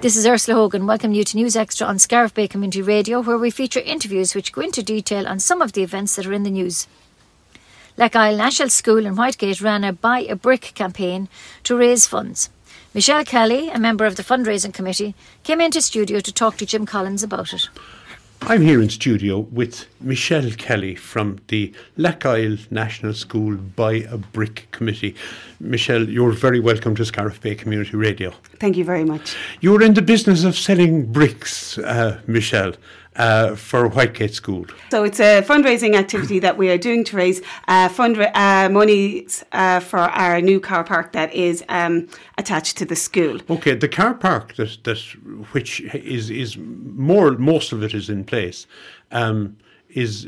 This is Ursula Hogan. Welcome you to News Extra on Scariff Bay Community Radio, where we feature interviews which go into detail on some of the events that are in the news. Isle National School in Whitegate ran a Buy a Brick campaign to raise funds. Michelle Kelly, a member of the fundraising committee, came into studio to talk to Jim Collins about it. I'm here in studio with Michelle Kelly from the Isle National School Buy a Brick Committee. Michelle, you're very welcome to Scariff Bay Community Radio. Thank you very much. You're in the business of selling bricks, uh, Michelle uh, for Whitegate School. So it's a fundraising activity that we are doing to raise uh, fund uh, money uh, for our new car park that is um, attached to the school. Okay, the car park that that which is is more most of it is in place um, is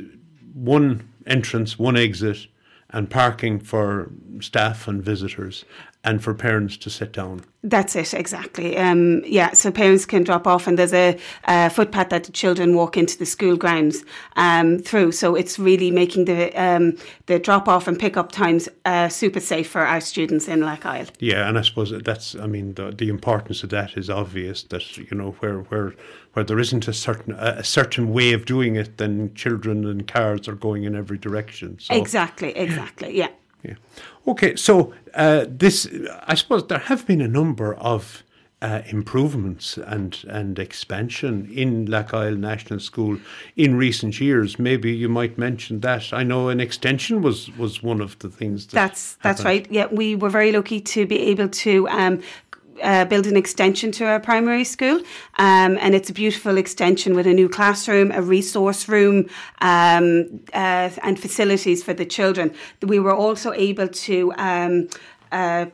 one entrance, one exit, and parking for staff and visitors and for parents to sit down. That's it, exactly. Um, yeah, so parents can drop off, and there's a, a, footpath that the children walk into the school grounds um, through. So it's really making the um, the drop off and pick up times uh, super safe for our students in Isle. Yeah, and I suppose that's, I mean, the, the importance of that is obvious. That you know where where where there isn't a certain a certain way of doing it, then children and cars are going in every direction. So, exactly, exactly, yeah. Yeah. Okay, so uh, this, I suppose, there have been a number of uh, improvements and and expansion in Lack National School in recent years. Maybe you might mention that. I know an extension was was one of the things. That that's that's right. Yeah, we were very lucky to be able to um, uh, build an extension to our primary school, um, and it's a beautiful extension with a new classroom, a resource room, um, uh, and facilities for the children. We were also able to um, uh,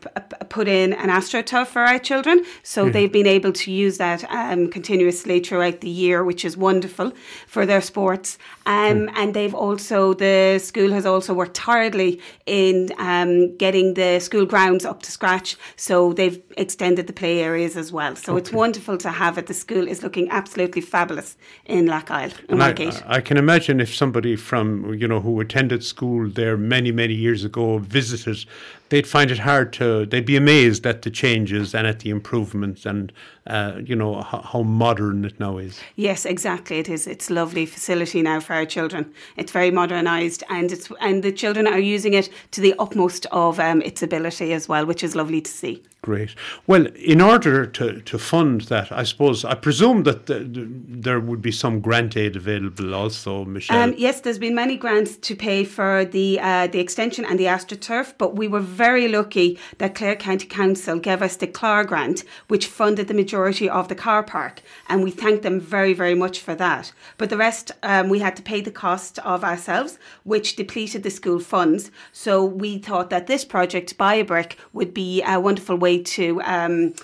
put in an astroturf for our children. So mm. they've been able to use that um, continuously throughout the year, which is wonderful for their sports. Um, mm. And they've also, the school has also worked tirely in um, getting the school grounds up to scratch. So they've extended the play areas as well. So okay. it's wonderful to have it. The school is looking absolutely fabulous in Lackisle, in I, I can imagine if somebody from, you know, who attended school there many, many years ago visited they'd find it hard to, they'd be amazed at the changes and at the improvements and, uh, you know, how, how, modern it now is. Yes, exactly. It is. It's a lovely facility now for our children. It's very modernised and it's, and the children are using it to the utmost of um, its ability as well, which is lovely to see. Great. Well, in order to, to fund that, I suppose, I presume that the, the, there would be some grant aid available also, Michelle. Um, yes, there's been many grants to pay for the uh, the extension and the AstroTurf, but we were very lucky that Clare County Council gave us the CLAR grant, which funded the majority of the car park, and we thank them very, very much for that. But the rest, um, we had to pay the cost of ourselves, which depleted the school funds. So we thought that this project, Buy a Brick, would be a wonderful way to um,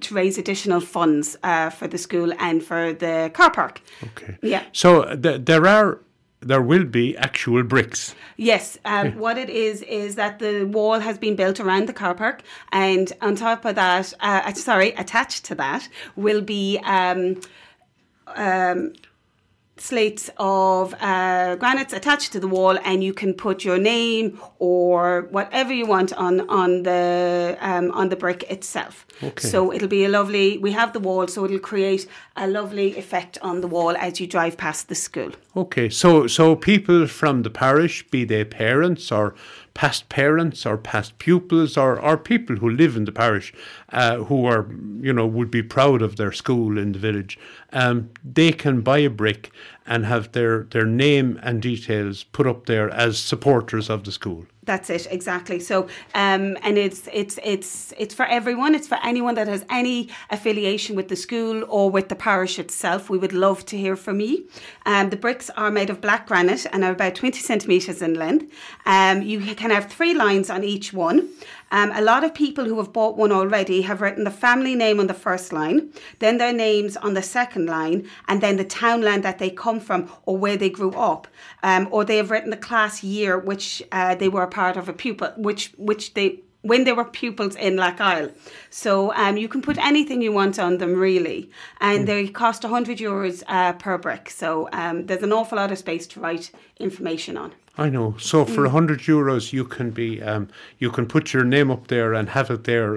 to raise additional funds uh, for the school and for the car park. Okay. Yeah. So th- there are there will be actual bricks. Yes, um, yeah. what it is is that the wall has been built around the car park, and on top of that, uh, sorry, attached to that will be. Um, um, slates of uh, granites attached to the wall, and you can put your name or whatever you want on on the um, on the brick itself. Okay. So it'll be a lovely. We have the wall, so it'll create a lovely effect on the wall as you drive past the school. Okay, so so people from the parish, be they parents or past parents or past pupils or, or people who live in the parish uh, who are, you know, would be proud of their school in the village, um, they can buy a brick and have their, their name and details put up there as supporters of the school. That's it exactly. So, um, and it's it's it's it's for everyone. It's for anyone that has any affiliation with the school or with the parish itself. We would love to hear from you. Um, the bricks are made of black granite and are about twenty centimeters in length. Um, you can have three lines on each one, um, a lot of people who have bought one already have written the family name on the first line, then their names on the second line, and then the townland that they come from or where they grew up, um, or they have written the class year which uh, they were a part of a pupil, which which they when they were pupils in Isle. So um, you can put anything you want on them, really. And mm. they cost 100 euros uh, per brick. So um, there's an awful lot of space to write information on. I know. So for a mm. hundred euros, you can be um, you can put your name up there and have it there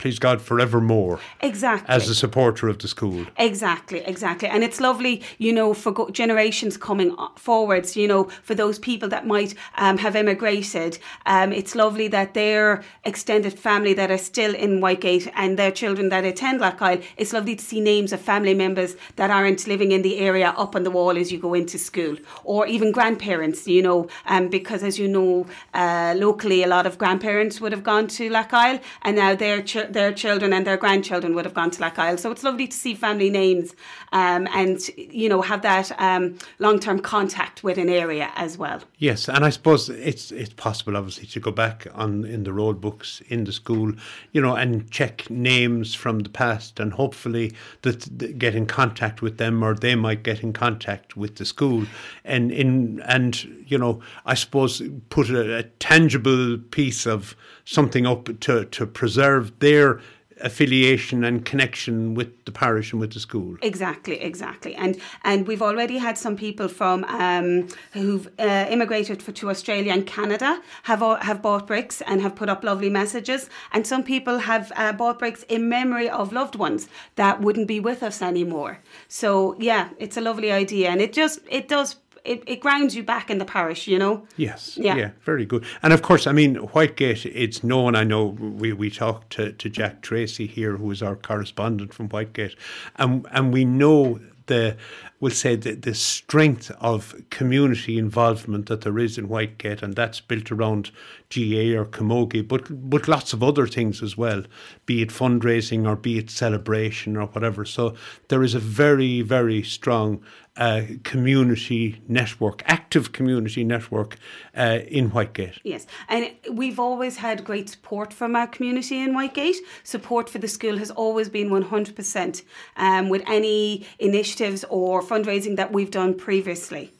please God, forevermore. Exactly. As a supporter of the school. Exactly, exactly. And it's lovely, you know, for go- generations coming forwards, you know, for those people that might um, have immigrated. Um, it's lovely that their extended family that are still in Whitegate and their children that attend Lough it's lovely to see names of family members that aren't living in the area up on the wall as you go into school. Or even grandparents, you know, um, because as you know, uh, locally a lot of grandparents would have gone to Lough and now their ch- their children and their grandchildren would have gone to Lough So it's lovely to see family names um, and you know have that um, long term contact with an area as well. Yes, and I suppose it's it's possible obviously to go back on in the road books in the school, you know, and check names from the past, and hopefully that get in contact with them, or they might get in contact with the school, and in and you know I suppose put a, a tangible piece of something up to to preserve their affiliation and connection with the parish and with the school. Exactly, exactly. And and we've already had some people from um, who've uh, immigrated for, to Australia and Canada have all, have bought bricks and have put up lovely messages. And some people have uh, bought bricks in memory of loved ones that wouldn't be with us anymore. So yeah, it's a lovely idea, and it just it does it, it grounds you back in the parish, you know? Yes. Yeah. yeah. Very good. And of course, I mean, Whitegate, it's known. I know we, we talked to, to Jack Tracy here, who is our correspondent from Whitegate, and, and we know the we'll say the, the strength of community involvement that there is in Whitegate, and that's built around GA or Camogie, but but lots of other things as well, be it fundraising or be it celebration or whatever. So there is a very very strong community network, active community network uh, in Whitegate. Yes, and we've always had great support from our community in Whitegate. Support for the school has always been 100% um, with any initiatives or fundraising that we've done previously.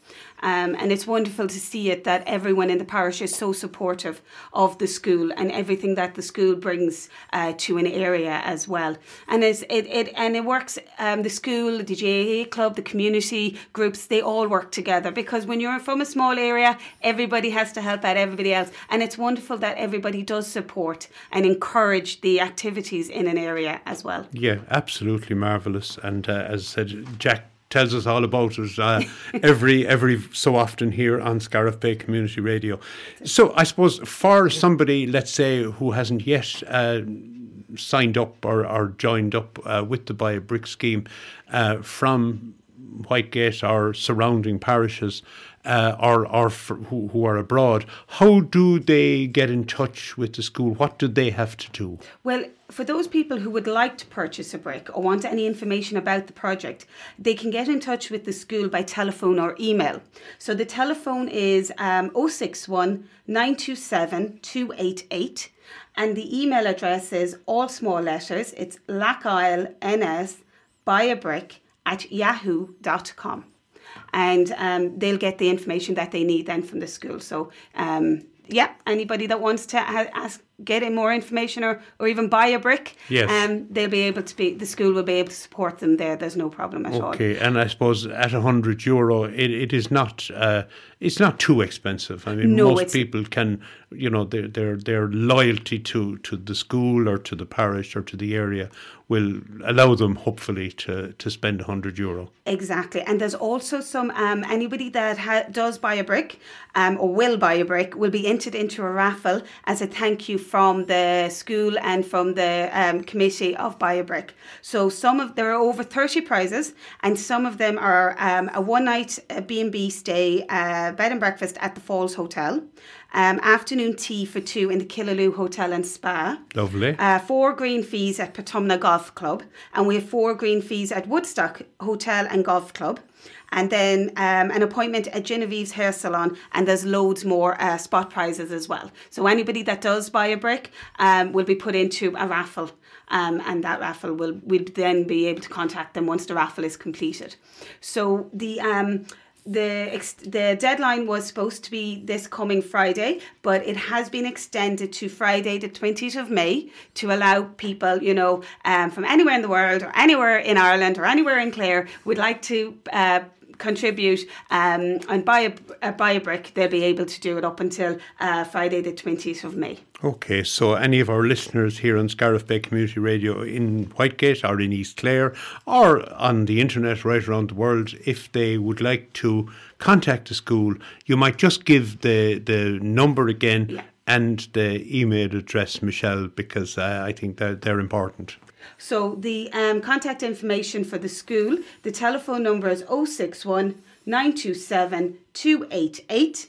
Um, and it's wonderful to see it that everyone in the parish is so supportive of the school and everything that the school brings uh, to an area as well. And it, it and it works. Um, the school, the GAA club, the community groups, they all work together because when you're from a small area, everybody has to help out everybody else. And it's wonderful that everybody does support and encourage the activities in an area as well. Yeah, absolutely marvelous. And uh, as I said, Jack tells us all about it uh, every every so often here on Scariff Bay Community Radio. So I suppose for somebody, let's say, who hasn't yet uh, signed up or, or joined up uh, with the Buy a Brick scheme uh, from Whitegate or surrounding parishes, uh, or, or who, who are abroad, how do they get in touch with the school? What do they have to do? Well, for those people who would like to purchase a brick or want any information about the project, they can get in touch with the school by telephone or email. So the telephone is um, 061 927 288 and the email address is all small letters. It's ns buy a brick at yahoo.com and um, they'll get the information that they need then from the school. So, um, yeah, anybody that wants to ha- ask get in more information or, or even buy a brick, yes. um, they'll be able to be, the school will be able to support them there. There's no problem at okay. all. Okay, and I suppose at a hundred euro, it, it is not, uh, it's not too expensive. I mean, no, most people can, you know, their, their, their loyalty to, to the school or to the parish or to the area will allow them hopefully to, to spend 100 euro. Exactly. And there's also some, um, anybody that ha- does buy a brick um, or will buy a brick will be entered into a raffle as a thank you from the school and from the um, committee of Buy a Brick. So some of there are over 30 prizes and some of them are um, a one night B&B stay, uh, bed and breakfast at the Falls Hotel. Um, afternoon tea for two in the Killaloe Hotel and Spa. Lovely. Uh, four green fees at Portumna Golf Club. And we have four green fees at Woodstock Hotel and Golf Club and then um, an appointment at Genevieve's hair salon, and there's loads more uh, spot prizes as well. So anybody that does buy a brick um, will be put into a raffle. Um, and that raffle will we'll then be able to contact them once the raffle is completed. So the um, the ex- the deadline was supposed to be this coming Friday, but it has been extended to Friday, the twentieth of May, to allow people, you know, um, from anywhere in the world or anywhere in Ireland or anywhere in Clare would like to. Uh, contribute um, and buy a, uh, buy a brick, they'll be able to do it up until uh, Friday the 20th of May. Okay, so any of our listeners here on Scariff Bay Community Radio in Whitegate or in East Clare or on the internet right around the world, if they would like to contact the school, you might just give the, the number again Yeah. and the email address, Michelle, because uh, I think that they're important. So the um, contact information for the school, the telephone number is 061 927 288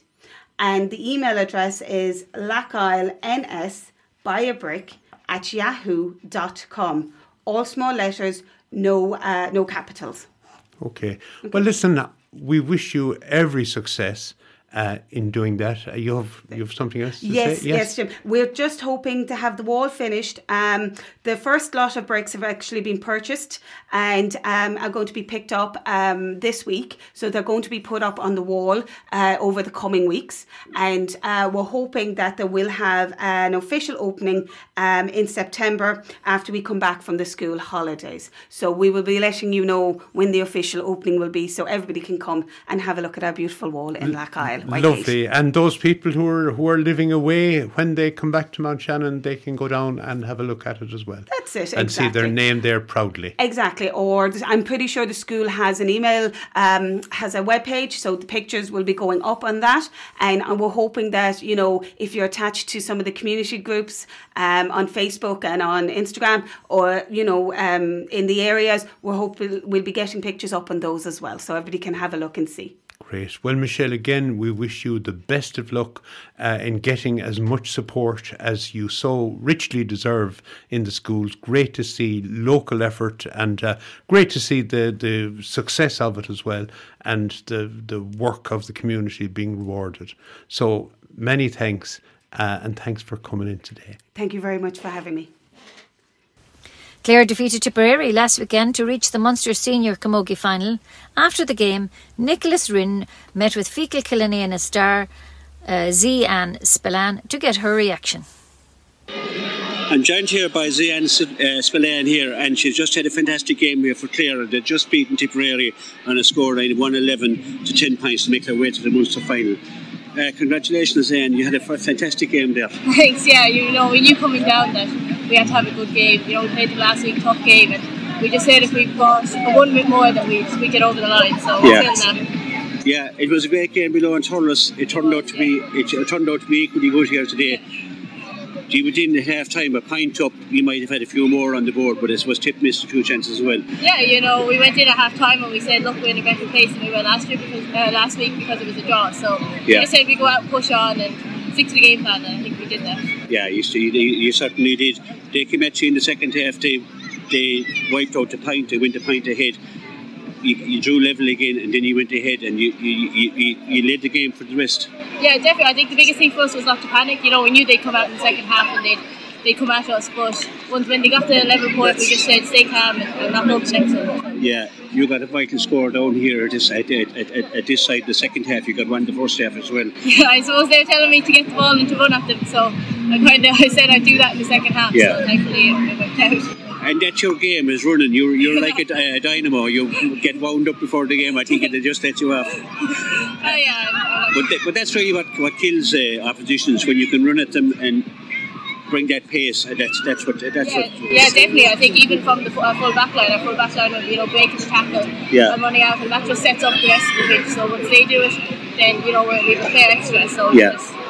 and the email address is lackisleNS buy a brick at yahoo.com. All small letters, no uh, no capitals. Okay. Well, listen, we wish you every success uh, in doing that. Uh, you have you have something else to Yes, say? yes, Jim. We're just hoping to have the wall finished. Um, the first lot of bricks have actually been purchased and um, are going to be picked up um, this week. So they're going to be put up on the wall uh, over the coming weeks. And uh, we're hoping that they will have an official opening um, in September after we come back from the school holidays. So we will be letting you know when the official opening will be so everybody can come and have a look at our beautiful wall in Lack Isle. Whitegate. Lovely. And those people who are who are living away, when they come back to Mount Shannon, they can go down and have a look at it as well. That's it, And see their name there proudly. Exactly, or I'm pretty sure the school has an email, um, has a web page, so the pictures will be going up on that. And, and we're hoping that you know if you're attached to some of the community groups um, on Facebook and on Instagram, or you know um, in the areas, we're hoping we'll be getting pictures up on those as well, so everybody can have a look and see. Great. Well, Michelle, again, we wish you the best of luck uh, in getting as much support as you so richly deserve in the schools. Great to see local effort and uh, great to see the, the success of it as well and the, the work of the community being rewarded. So many thanks uh, and thanks for coming in today. Thank you very much for having me. Clare defeated Tipperary last weekend to reach the Munster Senior Camogie final. After the game, Nicholas Rinn met with Feakle Killanena star uh, Z Ann Spillane to get her reaction. I'm joined here by Zian uh, Spillane here, and she's just had a fantastic game here for Clare. They've just beaten Tipperary on a scoreline of 111 to 10 points to make their way to the Munster final. Uh, congratulations, Zian. You had a f- fantastic game there. Thanks, yeah. You know, we knew coming down that we had to have a good game. You know, we played the last week tough game, and we just said if we got a one bit more, then we'd, we'd get over the line. So Yeah. Yeah, it was a great game below in Thurles. It turned out to be it, it turned out to be equally good here today. You within the half time, a pint up, you might have had a few more on the board, but it was Tipp missed a few chances as well. Yeah, you know, we went in at half time and we said, look, we're in a better place than we were last year because uh, last week because it was a draw. So we Yeah. just said we go out and push on and stick to the game plan, and I think we did that. Yeah, you, see, you, you certainly did. They came at you in the second half. They they wiped out the pint. They went a pint ahead. You, you drew level again, and then you went ahead, and you you, you, you led the game for the rest. Yeah, definitely. I think the biggest thing for us was not to panic. You know, we knew they'd come out in the second half and they'd they come at us, but once when they got the level point, we just said stay calm and, not the next one. Yeah, you got a vital score down here at this at, at, at, at this side. The second half, you got one the first half as well. Yeah, I suppose they were telling me to get the ball and to run at them, so I kind of I said I'd do that in the second half. Yeah. So thankfully it worked out. And that's your game is running. You're you're like a, a dynamo. You get wound up before the game. I think it just let you off. Oh yeah. But, but that's really what, what kills uh, oppositions when you can run at them and bring that pace. And that's that's what that's yeah, what. yeah, definitely. I think even from the uh, full back line, our full back line, you know, breaking the tackle Yeah. and running out, and that just sets up the rest of the pitch. So once they do it, then you know we're, we extra, so Yeah. just break the line.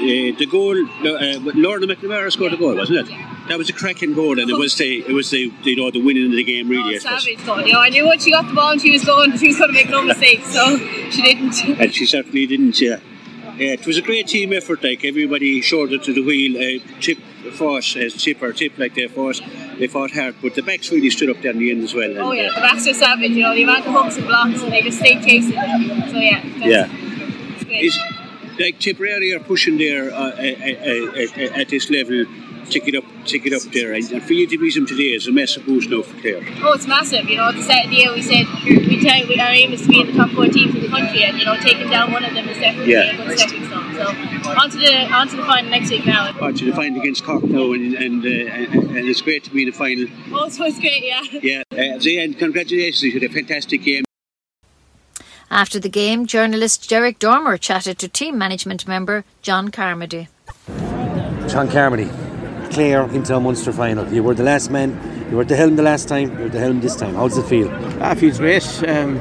Uh, the goal, uh, Lorna McNamara scored the goal, wasn't it? That was a cracking goal, and it was the it was the you know the winning of the game really. Oh, savage goal. You know, I knew when she got the ball and she was going, she was going to make no mistakes, so she didn't. And she certainly didn't. Yeah. Yeah, it was a great team effort. Like everybody shouldered to the wheel. Uh, chip fought, as chip or tip like they fought. They fought hard, but the backs really stood up there in the end as well. And, Oh yeah, uh, the backs are savage. You know, the amount of hooks and blocks, and they just stay chasing. So yeah, yeah. it's great. Is like Tipperary are pushing there uh, at, at, at, this level, take it up, take it up there, and, and for you to beat them today is a massive boost now for Clare. Oh, it's massive. You know, at the start of the year, we said we try, we, our aim is to be in the top four teams in the country, and you know, taking down one of them is definitely Yeah. a good stepping stone. So, on to the on to the final next week now. On to the final against Cork now, and and, uh, and and it's great to be in the final. Oh, so it's great, yeah. Yeah, uh, Zayn, congratulations! You had a fantastic game. After the game, journalist Derek Dormer chatted to team management member John Carmody. John Carmody, Clare into a Munster final. You were the last man, you were at the helm the last time, you're at the helm this time. How does it feel? Ah, it feels great. Um,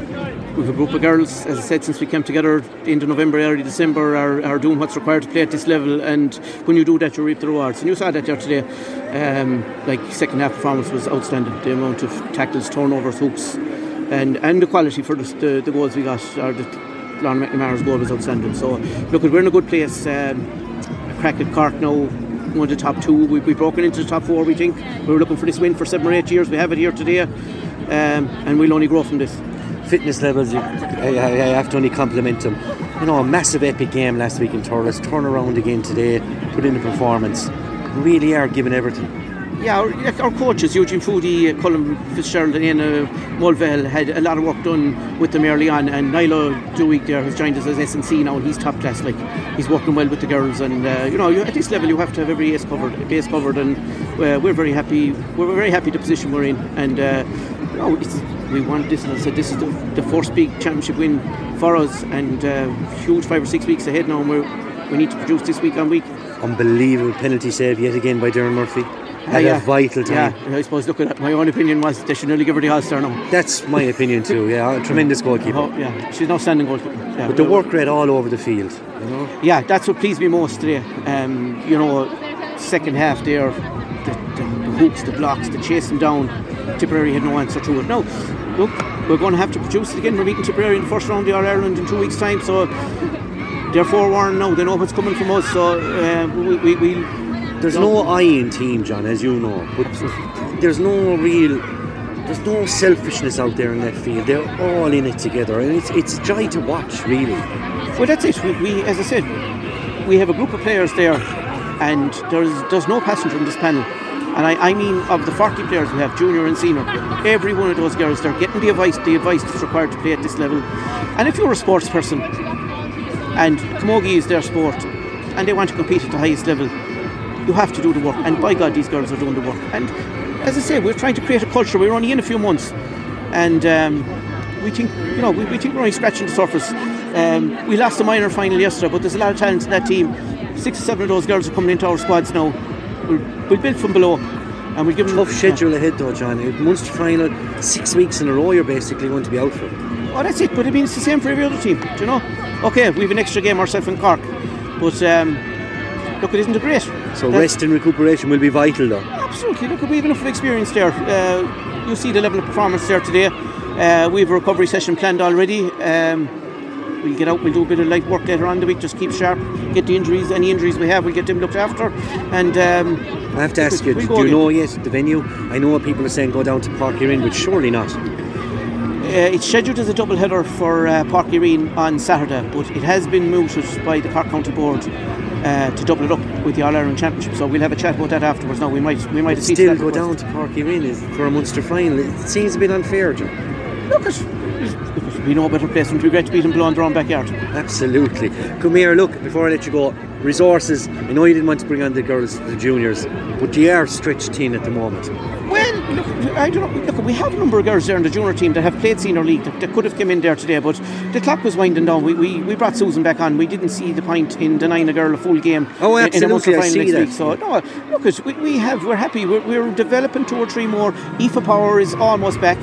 we have a group of girls, as I said, since we came together into November, early December, are, are doing what's required to play at this level. And when you do that, you reap the rewards. And you saw that there today. Um, like second half performance was outstanding. The amount of tackles, turnovers, hooks, and and the quality for the, the, the goals we got, or the Lauren McNamara's goal was outstanding. So look, we're in a good place. Um, crack at Cork now. One of the top two. We've we broken into the top four. We think we were looking for this win for seven or eight years. We have it here today, um, and we'll only grow from this fitness levels, I, I, have to only compliment them. You know, a massive epic game last week in Thurles, turn around again today, put in a performance. Really are giving everything. Yeah, our, our coaches, Eugene Foodie, Colin Fitzgerald and uh, Mulvell had a lot of work done with them early on and Nilo Dewey there has joined us as S&C now and he's top class, like he's working well with the girls and uh, you know, at this level you have to have every base covered, base covered and uh, we're very happy, we're very happy the position we're in and uh, you know, we want this, and I said this is the, the first big championship win for us, and uh, huge five or six weeks ahead now, and we we need to produce this week on week. Unbelievable penalty save yet again by Doireann Murphy. At yeah, a vital time. Yeah, I suppose. Look at my own opinion was they should nearly give her the All Star now. That's my opinion too. Yeah, a tremendous goalkeeper. Oh, yeah, she's now standing goalkeeper. Yeah, but the work rate all over the field. You know? Yeah, that's what pleased me most today. Um, you know, second half there, the, the, the hooks, the blocks, the chasing down. Tipperary had no answer to it. No, look, we're going to have to produce it again. We're meeting Tipperary in the first round of Ireland in two weeks' time, so they're forewarned now. They know what's coming from us, so uh, we, we, we There's no eyeing team, John, as you know, but there's no real. There's no selfishness out there in that field. They're all in it together, and it's it's joy to watch, really. Well, that's it. We, we as I said, we have a group of players there, and there's there's no passenger in this panel and I, I, mean of the 40 players we have, junior and senior, every one of those girls, they're getting the advice, the advice that's required to play at this level. And if you're a sports person and camogie is their sport and they want to compete at the highest level, you have to do the work. And by God, these girls are doing the work. And as I say, we're trying to create a culture. We're only in a few months, and um, we think, you know, we, we, think we're only scratching the surface. Um, we lost the minor final yesterday, but there's a lot of talent in that team. Six or seven of those girls are coming into our squads now we'll, we'll build from below. And we'll give them tough schedule ahead though, John. Munster final, six weeks in a row. You're basically going to be out for. Oh, that's it. But I mean, it's the same for every other team. Do you know? Okay, we have an extra game ourselves in Cork, but um, look, it isn't a great. So rest and recuperation will be vital, though. Absolutely. Look, we have enough experience there. Uh, you see the level of performance there today. Uh, we have a recovery session planned already. Um, we'll get out, we'll do a bit of light work later on the week, just keep sharp, get the injuries, any injuries we have, we'll get them looked after. And um, I have to ask you, do you again. know yet the venue? I know what people are saying go down to Uí Rinn, but surely not. Uh, it's scheduled as a double header for uh, Uí on Saturday, but it has been mooted by the Cork County Board uh, to double it up with the All Ireland Championship. So we'll have a chat about that afterwards. Now we might we might still go down to Uí Rinn for a Munster final. It seems a bit unfair, John. Look, at we know a better place than to regret to beat them below their own backyard. Absolutely. Come here, look, before I let you go, resources. I know you didn't want to bring on the girls, the juniors, but you are stretched thin at the moment. Well, look, I don't know. Look, we have a number of girls there in the junior team that have played senior league that, that could have come in there today, but the clock was winding down. We, we, we brought Susan back on. We didn't see the point in denying a girl a full game. Oh, absolutely. In a I see that. Week. So no, look, we, we have. We're happy. We're, we're developing two or three more. Aoife Power is almost back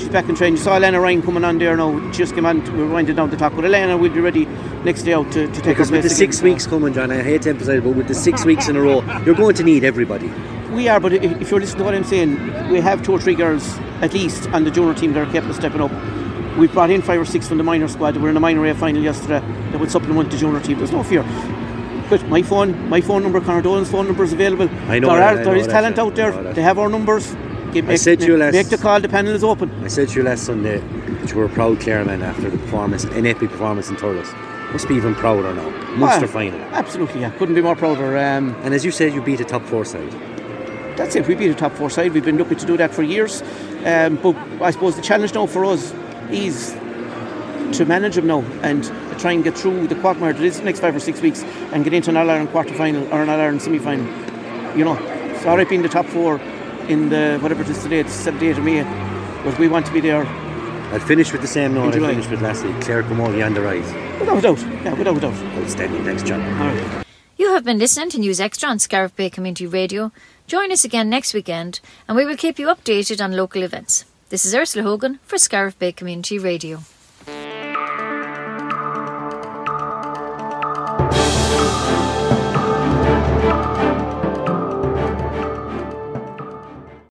she's back in training. You saw Elena Ryan coming on there now. She just came on, we're winding down the top. But Elena will be ready next day out to, to take because with the six weeks coming, John, I hate to emphasise, but with the six weeks in a row, you're going to need everybody. We are, but if you're listening to what I'm saying, we have two or three girls at least on the junior team that are capable of stepping up. We've brought in five or six from the minor squad. We are in a minor A final yesterday that would supplement the junior team. There's no fear. But my phone, my phone number, Conor Dolan's phone number is available. I know. There, are, there is talent out there. They have our numbers. Give, make, I said to you last, make the call. The panel is open. I said to you last Sunday that you were a proud Clareman after the performance, an epic performance in Thurles. Must be even prouder now. Munster well, final. Absolutely, yeah. Couldn't be more prouder. Um, and as you said, you beat a top four side. That's it. We beat a top four side. We've been looking to do that for years. Um, but I suppose the challenge now for us is to manage them now and try and get through the quagmire that is the next five or six weeks and get into an All Ireland quarter final or an All Ireland semi final. You know, it's alright being the top four in the whatever it is today, it's 78 of May, but we want to be there I'll finish with the same note I finished with last week. Clare camogie on the rise. Without a doubt. Yeah, without a doubt. Outstanding. Thanks, John. All right. You have been listening to News Extra on Scariff Bay Community Radio. Join us again next weekend and we will keep you updated on local events. This is Ursula Hogan for Scariff Bay Community Radio.